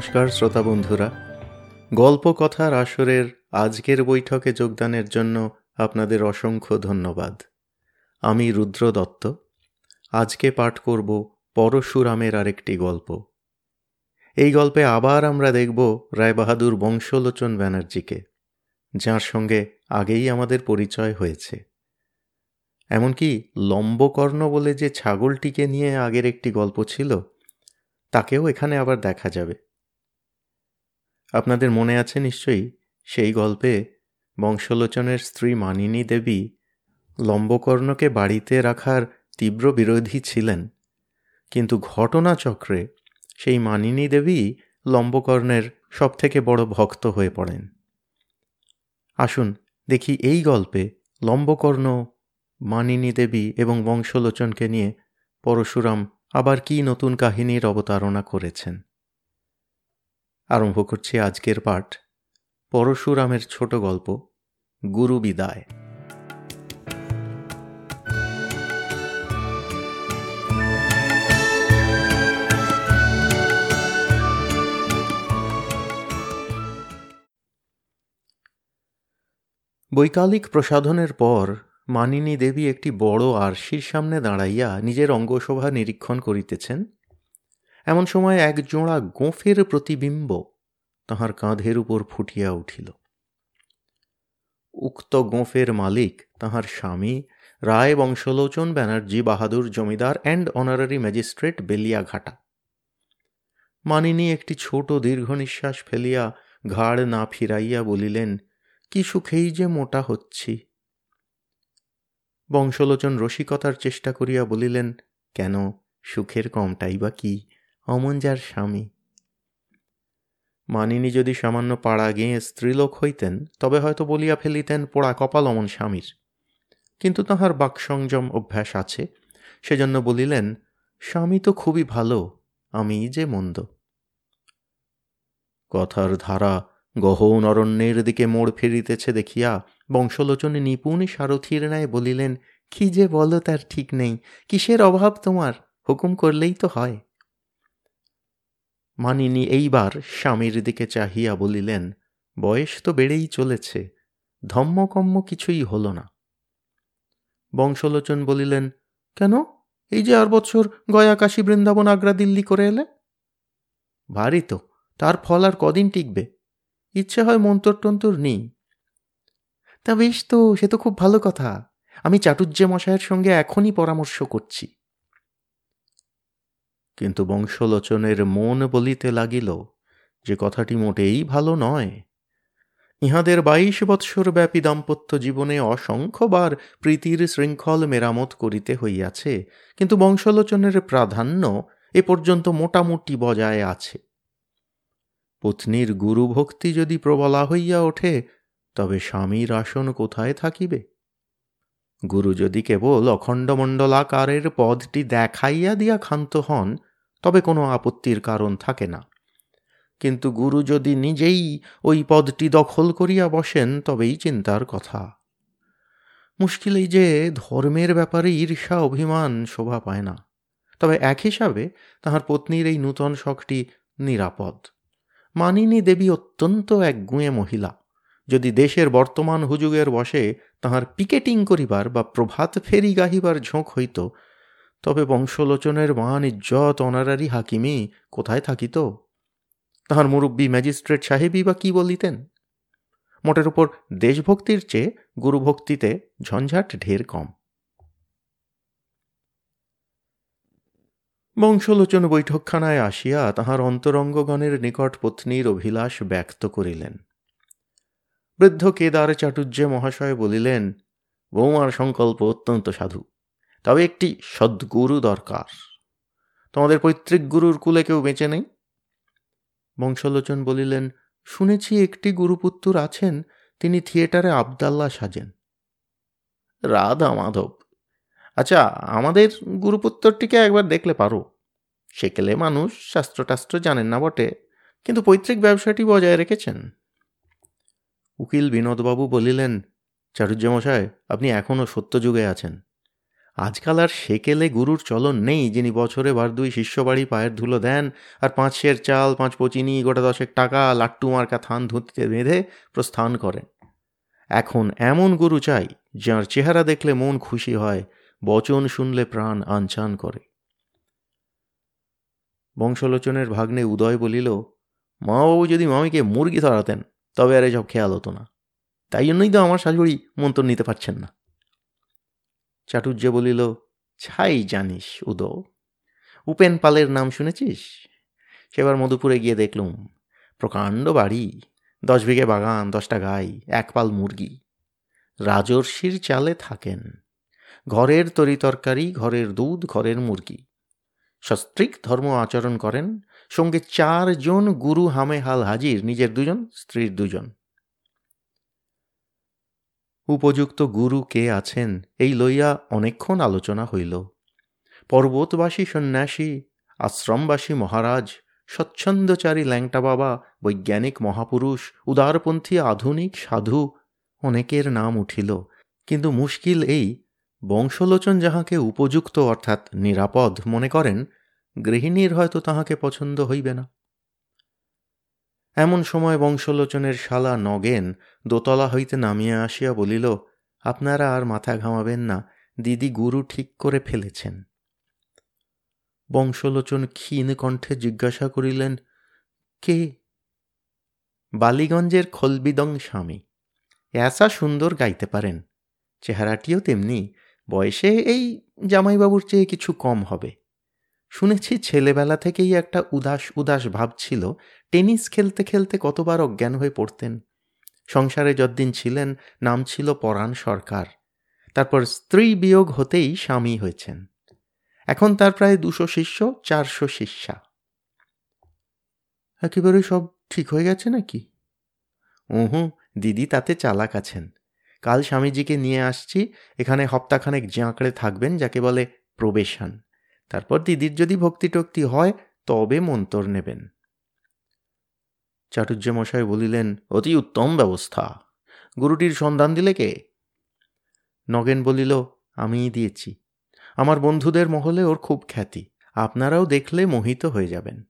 নমস্কার, শ্রোতা বন্ধুরা। গল্প কথার আসরের আজকের বৈঠকে যোগদানের জন্য আপনাদের অসংখ্য ধন্যবাদ। আমি রুদ্র দত্ত। আজকে পাঠ করব পরশুরামের আরেকটি গল্প। এই গল্পে আবার আমরা দেখব রায়বাহাদুর বংশলোচন ব্যানার্জিকে, যার সঙ্গে আগেই আমাদের পরিচয় হয়েছে। এমনকি লম্বকর্ণ বলে যে ছাগলটিকে নিয়ে আগের একটি গল্প ছিল, তাকেও এখানে আবার দেখা যাবে। আপনাদের মনে আছে নিশ্চয়ই সেই গল্পে বংশলোচনের স্ত্রী মানিনী দেবী লম্বকর্ণকে বাড়িতে রাখার তীব্র বিরোধী ছিলেন, কিন্তু ঘটনাচক্রে সেই মানিনী দেবী লম্বকর্ণের সবথেকে বড় ভক্ত হয়ে পড়েন। আসুন দেখি এই গল্পে লম্বকর্ণ, মানিনী দেবী এবং বংশলোচনকে নিয়ে পরশুরাম আবার কি নতুন কাহিনীর অবতারণা করেছেন। আরম্ভ করছি আজকের পাঠ। পরশুরামের ছোট গল্প, গুরু বিদায়। বৈকালিক প্রসাধনের পর মানিনী দেবী একটি বড় আরশির সামনে দাঁড়াইয়া নিজের অঙ্গশোভা নিরীক্ষণ করিতেছেন। এমন সময় এক জোড়া গোঁফের প্রতিবিম্ব তাহার কাঁধের উপর ফুটিয়া উঠিল। উক্ত গোঁফের মালিক তাহার স্বামী Rai Banshalochan Banerjee Bahadur zamindar and honorary magistrate Beliaghata. মানিনী একটি ছোট দীর্ঘ নিঃশ্বাস ফেলিয়া ঘাড় না ফিরাইয়া বলিলেন, কি সুখেই যে মোটা হচ্ছি। বংশলোচন রসিকতার চেষ্টা করিয়া বলিলেন, কেন, সুখের কমটাই বা কি? অমন যার স্বামী। মানিনী যদি সামান্য পাড়া গেঁয়ে স্ত্রীলোক হইতেন, তবে হয়তো বলিয়া ফেলিতেন পোড়া কপাল অমন স্বামীর। কিন্তু তাহার বাকসংযম অভ্যাস আছে, সেজন্য বলিলেন, স্বামী তো খুবই ভালো, আমি যে মন্দ। কথার ধারা গহন অরণ্যের দিকে মোড় ফিরিতেছে দেখিয়া বংশলোচনে নিপুণ সারথীর ন্যায় বলিলেন, কি যে বলো, তার ঠিক নেই, কিসের অভাব তোমার? হুকুম করলেই তো হয়। মানিনী এইবার স্বামীর দিকে চাহিয়া বলিলেন, বয়স তো বেড়েই চলেছে, ধম্মকম্ম কিছুই হল না। বংশলোচন বলিলেন, কেন? এই যে আর বছর গয়া কাশী বৃন্দাবন আগ্রা দিল্লি করে এলে? ভারী তো, তার ফল আর কদিন টিকবে, ইচ্ছে হয় মন্তর টন্তর নেই। তা বেশ তো, সে তো খুব ভালো কথা, আমি চাটুর্যে মশায়ের সঙ্গে এখনই পরামর্শ করছি। কিন্তু বংশলোচনের মন বলিতে লাগিল যে কথাটি মোটেই ভালো নয়। ইহাদের বাইশ বৎসর ব্যাপী দাম্পত্য জীবনে অসংখ্যবার প্রীতির শৃঙ্খল মেরামত করিতে হইয়াছে, কিন্তু বংশলোচনের প্রাধান্য এ পর্যন্ত মোটামুটি বজায় আছে। পত্নীর গুরুভক্তি যদি প্রবলা হইয়া ওঠে, তবে স্বামীর আসন কোথায় থাকিবে? গুরু যদি কেবল অখণ্ডমণ্ডলাকারের পদটি দেখাইয়া দিয়া ক্ষান্ত হন তবে কোনো আপত্তির কারণ থাকে না। কিন্তু গুরু যদি নিজেই ওই পদটি দখল করিয়া বসেন, তবেই চিন্তার কথা। মুশকিল এই যে ধর্মের ব্যাপারে ঈর্ষা, অভিমান শোভা পায় না। তবে এক হিসাবে তাহার পত্নীর এই নূতন শখটি নিরাপদ। মানিনী দেবী অত্যন্ত এক গুঁয়ে মহিলা। যদি দেশের বর্তমান হুজুগের বসে তাহার পিকেটিং করিবার বা প্রভাত ফেরি গাহিবার ঝোঁক হইত তবে বংশলোচনের মান ইজ্জত অনারারি হাকিমি কোথায় থাকিত তাহার মুরব্বী ম্যাজিস্ট্রেট সাহেবই বা কি বলিতেন? মোটের উপর দেশভক্তির চেয়ে গুরুভক্তিতে ঝঞ্ঝাট ঢের কম। বংশলোচন বৈঠকখানায় আসিয়া তাহার অন্তরঙ্গগণের নিকট পত্নীর অভিলাষ ব্যক্ত করিলেন। বৃদ্ধ কেদার চাটুর্যে মহাশয় বলিলেন, বৌমার সংকল্প অত্যন্ত সাধু। তবে একটি সদ্গুরু দরকার। তোমাদের পৈতৃক গুরুর কুলে কেউ বেঁচে নেই? বংশলোচন বলিলেন, শুনেছি একটি গুরুপুত্র আছেন, তিনি থিয়েটারে আবদাল্লা সাজেন। রাধা মাধব আচ্ছা আমাদের গুরুপুত্রটিকে একবার দেখলে পারো। সেকেলে মানুষ শাস্ত্রটাস্ত্র জানেন না বটে, কিন্তু পৈতৃক ব্যবসাটি বজায় রেখেছেন। উকিল বিনোদবাবু বলিলেন চাটুর্যমশায় আপনি এখনও সত্যযুগে আছেন। আজকাল আর সেকেলে গুরুর চলন নেই, যিনি বছরে বার দুই শিষ্য বাড়ি পায়ের ধুলো দেন, আর পাঁচ শের চাল, পাঁচ পচিনি, গোটা দশেক টাকা, লাট্টু মার্কা থান ধুতিতে বেঁধে প্রস্থান করেন। এখন এমন গুরু চাই, যার চেহারা দেখলে মন খুশি হয়, বচন শুনলে প্রাণ আনচান করে। বংশলোচনের ভাগ্নে উদয় বলিল, মাবাবু যদি মামিকে মুরগি ধরাতেন, তবে আর এসব খেয়াল হতো না। তাই জন্যই তো আমার শাশুড়ি মন্তর নিতে পারছেন না। চাটুর্য বলিল, ছাই জানিস উদ, উপেন পালের নাম শুনেছিস? সেবার মধুপুরে গিয়ে দেখলুম, প্রকাণ্ড বাড়ি, দশ বিঘে বাগান, দশটা গাই, এক পাল মুরগি। রাজর্ষির চালে থাকেন, ঘরের তরিতরকারি ঘরের দুধ, ঘরের মুরগি। সস্ত্রিক ধর্ম আচরণ করেন, সঙ্গে চারজন গুরু হামে হাল হাজির, নিজের দুজন, স্ত্রীর দুজন। উপযুক্ত গুরু কে আছেন, এই লইয়া অনেকক্ষণ আলোচনা হইল। পর্বতবাসী সন্ন্যাসী, আশ্রমবাসী মহারাজ, স্বচ্ছন্দচারী ল্যাংটা বাবা, বৈজ্ঞানিক মহাপুরুষ, উদারপন্থী আধুনিক সাধু, অনেকের নাম উঠিল। কিন্তু মুশকিল এই, বংশলোচন যাহাকে উপযুক্ত অর্থাৎ নিরাপদ মনে করেন, গৃহিণীর হয়তো তাহাকে পছন্দ হইবে না। এমন সময় বংশলোচনের শালা নগেন দোতলা হইতে নামিয়া আসিয়া বলিল, আপনারা আর মাথা ঘামাবেন না, দিদি গুরু ঠিক করে ফেলেছেন। বংশলোচন ক্ষীণ কণ্ঠে জিজ্ঞাসা করিলেন, কে? বালিগঞ্জের খলবিদং স্বামী। এসা সুন্দর গাইতে পারেন। চেহারাটিও তেমনি। বয়সে এই জামাইবাবুর চেয়ে কিছু কম হবে। শুনেছি ছেলেবেলা থেকেই একটা উদাস উদাস ভাব ছিল। টেনিস খেলতে খেলতে কতবার অজ্ঞান হয়ে পড়তেন। সংসারে যদ্দিন ছিলেন, নাম ছিল পরাণ সরকার। তারপর স্ত্রী বিয়োগ হতেই স্বামী হয়েছেন। এখন তার প্রায় দুশো শিষ্য, চারশো শিষ্যা। একেবারে সব ঠিক হয়ে গেছে নাকি? উহু, দিদি তাতে চালাক আছেন। কাল স্বামীজিকে নিয়ে আসছি, এখানে হপ্তাখানেক জাঁকড়ে থাকবেন, যাকে বলে প্রবেশন। তারপর দিদির যদি ভক্তি টক্তি হয়, তবে মন্তর নেবেন। চাটুর্য মশাই বলিলেন, অতি উত্তম ব্যবস্থা। গুরুটির সন্ধান দিলে কে? নগেন বলিল, আমিই দিয়েছি। আমার বন্ধুদের মহলে ওর খুব খ্যাতি। আপনারাও দেখলে মোহিত হয়ে যাবেন।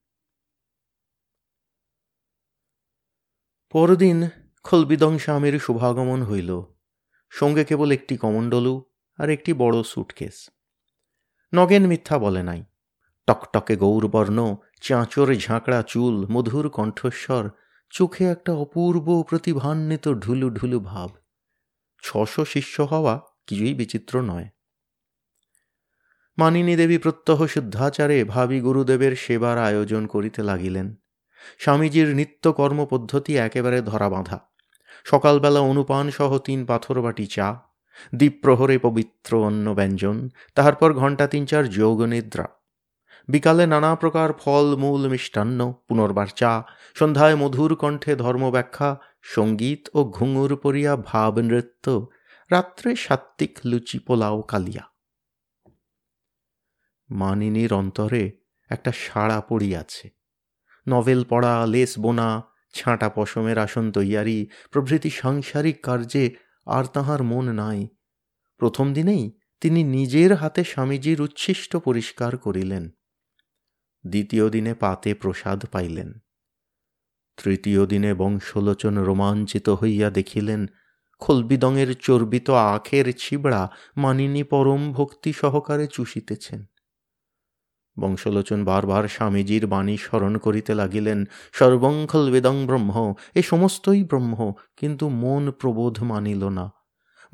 পরদিন খলবিদং স্বামীর শুভাগমন হইল। সঙ্গে কেবল একটি কমণ্ডলু আর একটি বড় সুটকেস। নগেন মিথ্যা বলে নাই। টকটকে গৌরবর্ণ, চাঁচর ঝাঁকড়া চুল, মধুর কণ্ঠস্বর, চোখে একটা অপূর্ব প্রতিভান্বিত ঢুলু ঢুলু ভাব। ছশো শিষ্য হওয়া কিছুই বিচিত্র নয়। মানিনী দেবী প্রত্যহ শুদ্ধাচারে ভাবি গুরুদেবের সেবার আয়োজন করিতে লাগিলেন। স্বামীজির নিত্য কর্মপদ্ধতি একেবারে ধরা বাঁধা সকালবেলা অনুপান সহ তিন পাথর বাটি চা দ্বীপ্রহরে পবিত্র অন্ন ব্যঞ্জন, তাহার পর ঘণ্টা তিন চার যোগনিদ্রা বিকালে নানা প্রকার ফল, মূল, মিষ্টান্ন, পুনর্বার চা, সন্ধ্যায় মধুর কণ্ঠে ধর্মব্যাখ্যা সংগীত ও ঘুঙুর পরিয়া ভাব নৃত্য, রাত্রে সাত্ত্বিক লুচি পোলাও কালিয়া। মানিনীর অন্তরে একটা সাড়া পড়িয়াছে। নভেল পড়া, লেস বোনা, ছাঁটা পশমের আসন তৈয়ারি, প্রভৃতি সাংসারিক কার্যে আর তাহার মন নাই। প্রথম দিনেই তিনি নিজের হাতে স্বামীজির উচ্ছিষ্ট পরিষ্কার করিলেন। দ্বিতীয় দিনে পাতে প্রসাদ পাইলেন। তৃতীয় দিনে বংশলোচন রোমাঞ্চিত হইয়া দেখিলেন, খলবিদঙের চর্বিত আখের ছিবড়া মানিনী পরম ভক্তি সহকারে চুষিতেছেন। বংশলোচন বারবার স্বামীজির বাণী স্মরণ করিতে লাগিলেন। সর্বঙ্খল বেদং ব্রহ্ম, এ সমস্তই ব্রহ্ম, কিন্তু মন প্রবোধ মানিল না।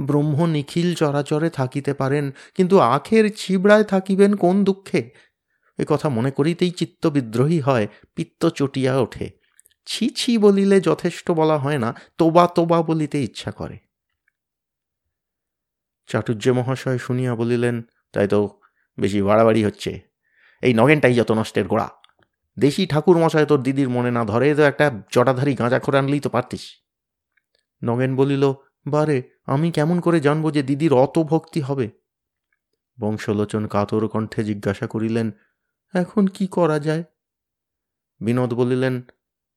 ব্রহ্ম নিখিল চরাচরে থাকিতে পারেন, কিন্তু আখের ছিবড়ায় থাকিবেন কোন দুঃখে? এ কথা মনে করিতেই চিত্ত বিদ্রোহী হয়, পিত্ত চটিয়া ওঠে। ছি ছি বলিলে যথেষ্ট বলা হয় না, তোবা তোবা বলিতে ইচ্ছা করে। চাটুর্য মহাশয় শুনিয়া বলিলেন, তাই তো বেশি বাড়াবাড়ি হচ্ছে। এই নগেনটাই যত নষ্টের গোড়া। দেশি ঠাকুর মশায় তোর দিদির মনে না ধরে তো একটা জটাধারী গাঁজা খোর আনলেই তো পারতিস। নগেন বলিল, বারে, আমি কেমন করে জানব যে দিদির অত ভক্তি হবে? বংশলোচন কাতর কণ্ঠে জিজ্ঞাসা করিলেন, এখন কি করা যায়? বিনোদ বলিলেন,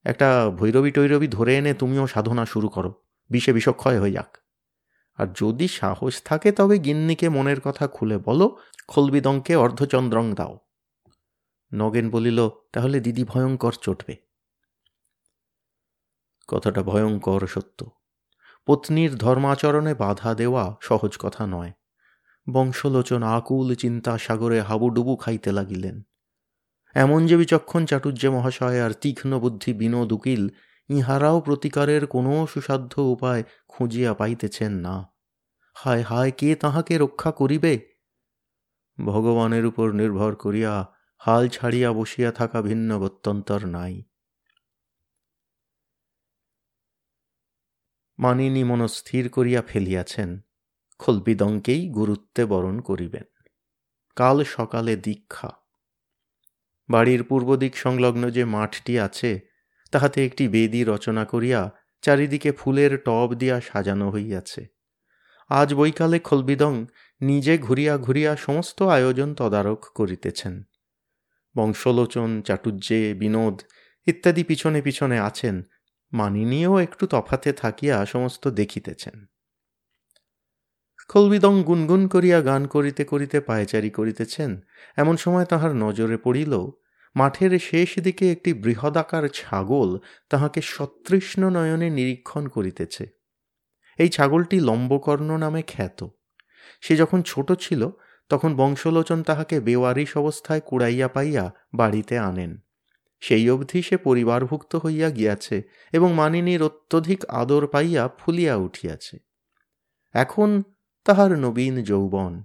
একটা ভৈরবী টৈরবী ধরে এনে তুমিও সাধনা শুরু করো, বিষে বিষক্ষয় হয়ে যাক। আর যদি সাহস থাকে তবে গিন্নিকে মনের কথা খুলে বলো, খলবিদংকে অর্ধচন্দ্রং দাও। নগেন বলিল, তাহলে দিদি ভয়ঙ্কর চটবে। কথাটা ভয়ঙ্কর সত্য। পত্নীর ধর্মাচরণে বাধা দেওয়া সহজ কথা নয়। বংশলোচন আকুল চিন্তা সাগরে হাবুডুবু খাইতে লাগিলেন। এমন যে বিচক্ষণ চাটুর্য মহাশয় আর তীক্ষ্ণ বুদ্ধি বিনোদ উকিল, ইহারাও প্রতিকারের কোনো সুসাধ্য উপায় খুঁজিয়া পাইতেছেন না। হায় হায়, কে তাহাকে রক্ষা করিবে? ভগবানের উপর নির্ভর করিয়া হাল ছাড়িয়া বসিয়া থাকা ভিন্ন গত্যন্তর নাই। মানিনী মনস্থির করিয়া ফেলিয়াছেন, খলবিদঙ্কেই গুরুত্বে বরণ করিবেন। কাল সকালে দীক্ষা। বাড়ির পূর্ব দিক সংলগ্ন যে মাঠটি আছে, তাহাতে একটি বেদি রচনা করিয়া চারিদিকে ফুলের টব দিয়া সাজানো হইয়াছে। আজ বৈকালে খলবিদং নিজে ঘুরিয়া ঘুরিয়া সমস্ত আয়োজন তদারক করিতেছেন। বংশলোচন চাটুর্যে বিনোদ ইত্যাদি পিছনে পিছনে আছেন মানিনীও একটু তফাতে থাকিয়া সমস্ত দেখিতেছেন। খলবিদং গুনগুন করিয়া গান করিতে করিতে পায়চারি করিতেছেন, এমন সময় তাহার নজরে পড়িল, মাঠের শেষ দিকে একটি বৃহদাকার ছাগল তাহাকে সতৃষ্ণ নয়নে নিরীক্ষণ করিতেছে। এই ছাগলটি লম্বকর্ণ নামে খ্যাত। সে যখন ছোট ছিল তখন বংশলোচন তাহাকে বেওয়ারিশ অবস্থায় কুড়াইয়া পাইয়া বাড়িতে আনেন। সেই অবধি সে পরিবারভুক্ত হইয়া গিয়াছে এবং মানিনীর অত্যধিক আদর পাইয়া ফুলিয়া উঠিয়াছে। এখন তাহার নবীন যৌবন।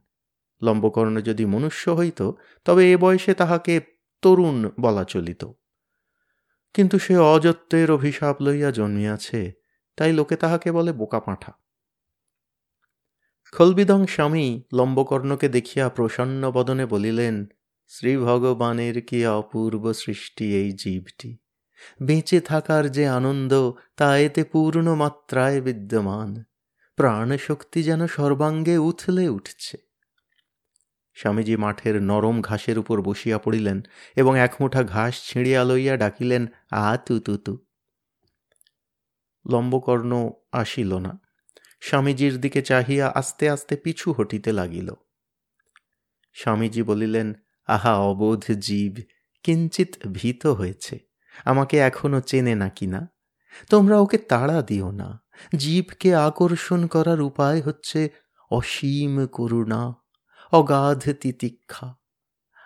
লম্বকর্ণ যদি মনুষ্য হইত, তবে এ বয়সে তাহাকে তরুণ বলা চলিত। কিন্তু সে অযত্বের অভিশাপ লইয়া জন্মিয়াছে, তাই লোকে তাহাকে বলে বোকা পাঁঠা খলবিদং স্বামী লম্বকর্ণকে দেখিয়া প্রসন্ন বদনে বলিলেন, শ্রী ভগবানের কি অপূর্ব সৃষ্টি এই জীবটি? বেঁচে থাকার যে আনন্দ, তা এতে পূর্ণ মাত্রায় বিদ্যমান। প্রাণশক্তি যেন সর্বাঙ্গে উথলে উঠছে। স্বামীজি মাঠের নরম ঘাসের উপর বসিয়া পড়িলেন এবং এক মুঠা ঘাস ছিঁড়িয়া লইয়া ডাকিলেন, আ তু তু তু। লম্বকর্ণ আসিল না। স্বামীজির দিকে চাহিয়া আস্তে আস্তে পিছু হটিতে লাগিল। স্বামীজি বলিলেন, আহা, অবোধ জীব কিঞ্চিত ভীত হয়েছে, আমাকে এখনও চেনে না কিনা তোমরা ওকে তাড়া দিও না, জীবকে আকর্ষণ করার উপায় হচ্ছে অসীম করুণা, অগাধ তিতিক্ষা।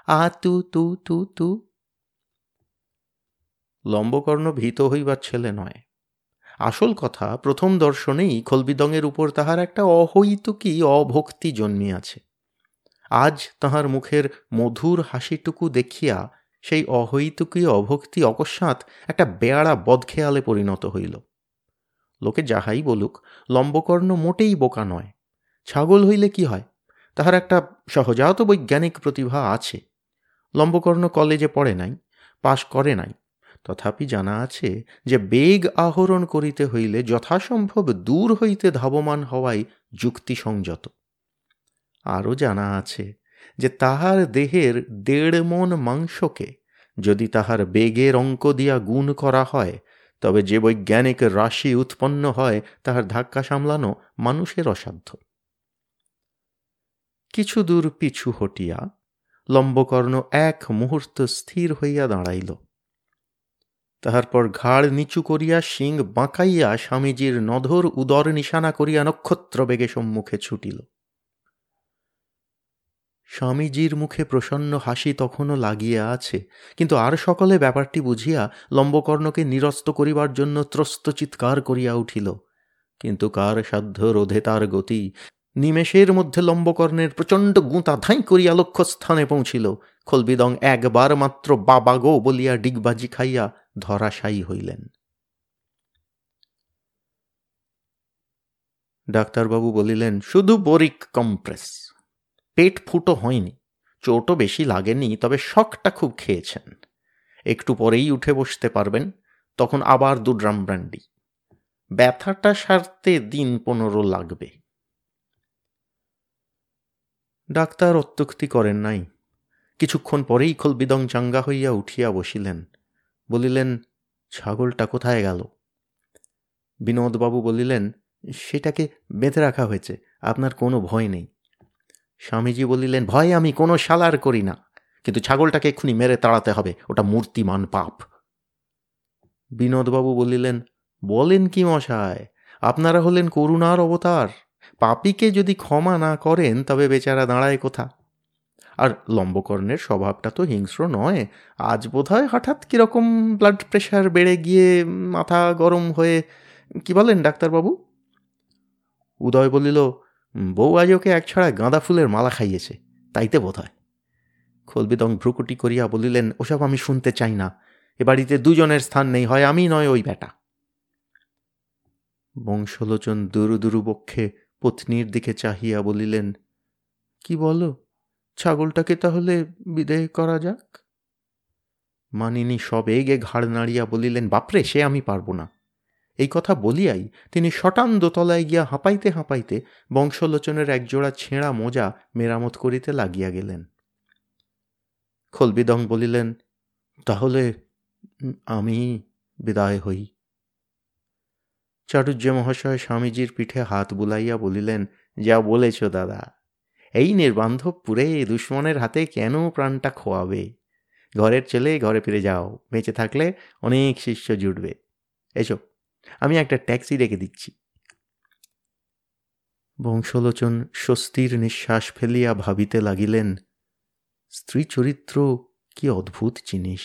আ, তু তু তু তু। লম্বকর্ণ ভীত হইবার ছেলে নয়। আসল কথা, প্রথম দর্শনেই খলবিদংয়ের উপর তাহার একটা অহৈতুকী অভক্তি জন্মিয়াছে। আজ তাহার মুখের মধুর হাসিটুকু দেখিয়া সেই অহৈতুকী অভক্তি অকস্মাৎ একটা বেয়াড়া বদখেয়ালে পরিণত হইল। লোকে যাহাই বলুক, লম্বকর্ণ মোটেই বোকা নয়। ছাগল হইলে কি হয়? তাহার একটা সহজাত বৈজ্ঞানিক প্রতিভা আছে। লম্বকর্ণ কলেজে পড়ে নাই, পাশ করে নাই তথাপি জানা আছে যে বেগ আহরণ করিতে হইলে যথাসম্ভব দূর হইতে ধাবমান হওয়াই যুক্তিসংযত। আরও জানা আছে যে তাহার দেহের দেড় মন মাংসকে যদি তাহার বেগের অঙ্ক দিয়া গুণ করা হয়, তবে যে বৈজ্ঞানিক রাশি উৎপন্ন হয়, তাহার ধাক্কা সামলানো মানুষের অসাধ্য। কিছু দূর পিছু হটিয়া লম্বকর্ণ এক মুহূর্ত স্থির হইয়া দাঁড়াইল। তাহার পর ঘাড় নিচু করিয়া শিং বাঁকাইয়া স্বামীজির নধর উদর নিশানা করিয়া নক্ষত্র বেগে সম্মুখে ছুটিল। স্বামীজির মুখে প্রসন্ন হাসি তখনও লাগিয়া আছে, কিন্তু আর সকলে ব্যাপারটি বুঝিয়া লম্বকর্ণকে নিরস্ত করিবার জন্য ত্রস্ত চিৎকার করিয়া উঠিল। কিন্তু কার সাধ্য রোধে তার গতি? নিমেষের মধ্যে লম্বকর্ণের প্রচণ্ড গুঁতা ধাই করিয়া লক্ষ্যস্থানে পৌঁছিল। খলবিদং একবার মাত্র বাবা গো বলিয়া ডিগবাজি খাইয়া ধরাশায়ী হইলেন। ডাক্তারবাবু বলিলেন, শুধু বরিক কম্প্রেস। পেট ফুটো হয়নি, চোটও বেশি লাগেনি, তবে শখটা খুব খেয়েছেন। একটু পরেই উঠে বসতে পারবেন, তখন আবার দু ড্রাম ব্র্যান্ডি। ব্যথাটা সারতে দিন পনেরো লাগবে। ডাক্তার অত্যুক্তি করেন নাই। কিছুক্ষণ পরেই খলবিদং চাঙ্গা হইয়া উঠিয়া বসিলেন। বলিলেন, ছাগলটা কোথায় গেল? বিনোদবাবু বলিলেন, সেটাকে বেঁধে রাখা হয়েছে, আপনার কোনো ভয় নেই। স্বামীজি বলিলেন, ভয় আমি কোনো সালার করি না, কিন্তু ছাগলটাকে এক্ষুনি মেরে তাড়াতে হবে, ওটা মূর্তিমান পাপ। বিনোদবাবু বলিলেন, বলেন কি মশায়, আপনারা হলেন করুণার অবতার, পাপিকে যদি ক্ষমা না করেন, তবে বেচারা দাঁড়ায় কোথা? আর লম্বকর্ণের স্বভাবটা তো হিংস্র নয়। আজ বোধহয় হঠাৎ কীরকম ব্লাড প্রেশার বেড়ে গিয়ে মাথা গরম হয়ে, কি বলেন ডাক্তারবাবু? উদয় বলিল, বউ আজ ওকে এক ছড়া গাঁদা ফুলের মালা খাইয়েছে, তাইতে বোধ হয় খলবিদং ভ্রুকুটি করিয়া বলিলেন, ওসব আমি শুনতে চাই না, এ বাড়িতে দুজনের স্থান নেই, হয় আমি নয় ওই বেটা বংশলোচন দুরু দুরু বক্ষে পত্নীর দিকে চাহিয়া বলিলেন, কি বলো? ছাগলটাকে তাহলে বিদেয় করা যাক? মানিনী সব এগে ঘাড় নাড়িয়া বলিলেন, বাপরে, সে আমি পারব না। এই কথা বলিয়াই তিনি শটান দোতলায় গিয়া হাঁপাইতে হাঁপাইতে বংশলোচনের একজোড়া ছেঁড়া মোজা মেরামত করিতে লাগিয়া গেলেন। খলবিদং বলিলেন, তাহলে আমি বিদায় হই। চাটুর্য মহাশয় স্বামীজির পিঠে হাত বুলাইয়া বলিলেন, যা বলেছ দাদা। এই নির্বান্ধবপুরে দুশ্মনের হাতে কেন প্রাণটা খোয়াবে? ঘরের ছেলে ঘরে ফিরে যাও, বেঁচে থাকলে অনেক শিষ্য জুটবে। এসো, আমি একটা ট্যাক্সি রেখে দিচ্ছি। বংশলোচন স্বস্তির নিঃশ্বাস ফেলিয়া ভাবিতে লাগিলেন স্ত্রী চরিত্র কি অদ্ভুত জিনিস?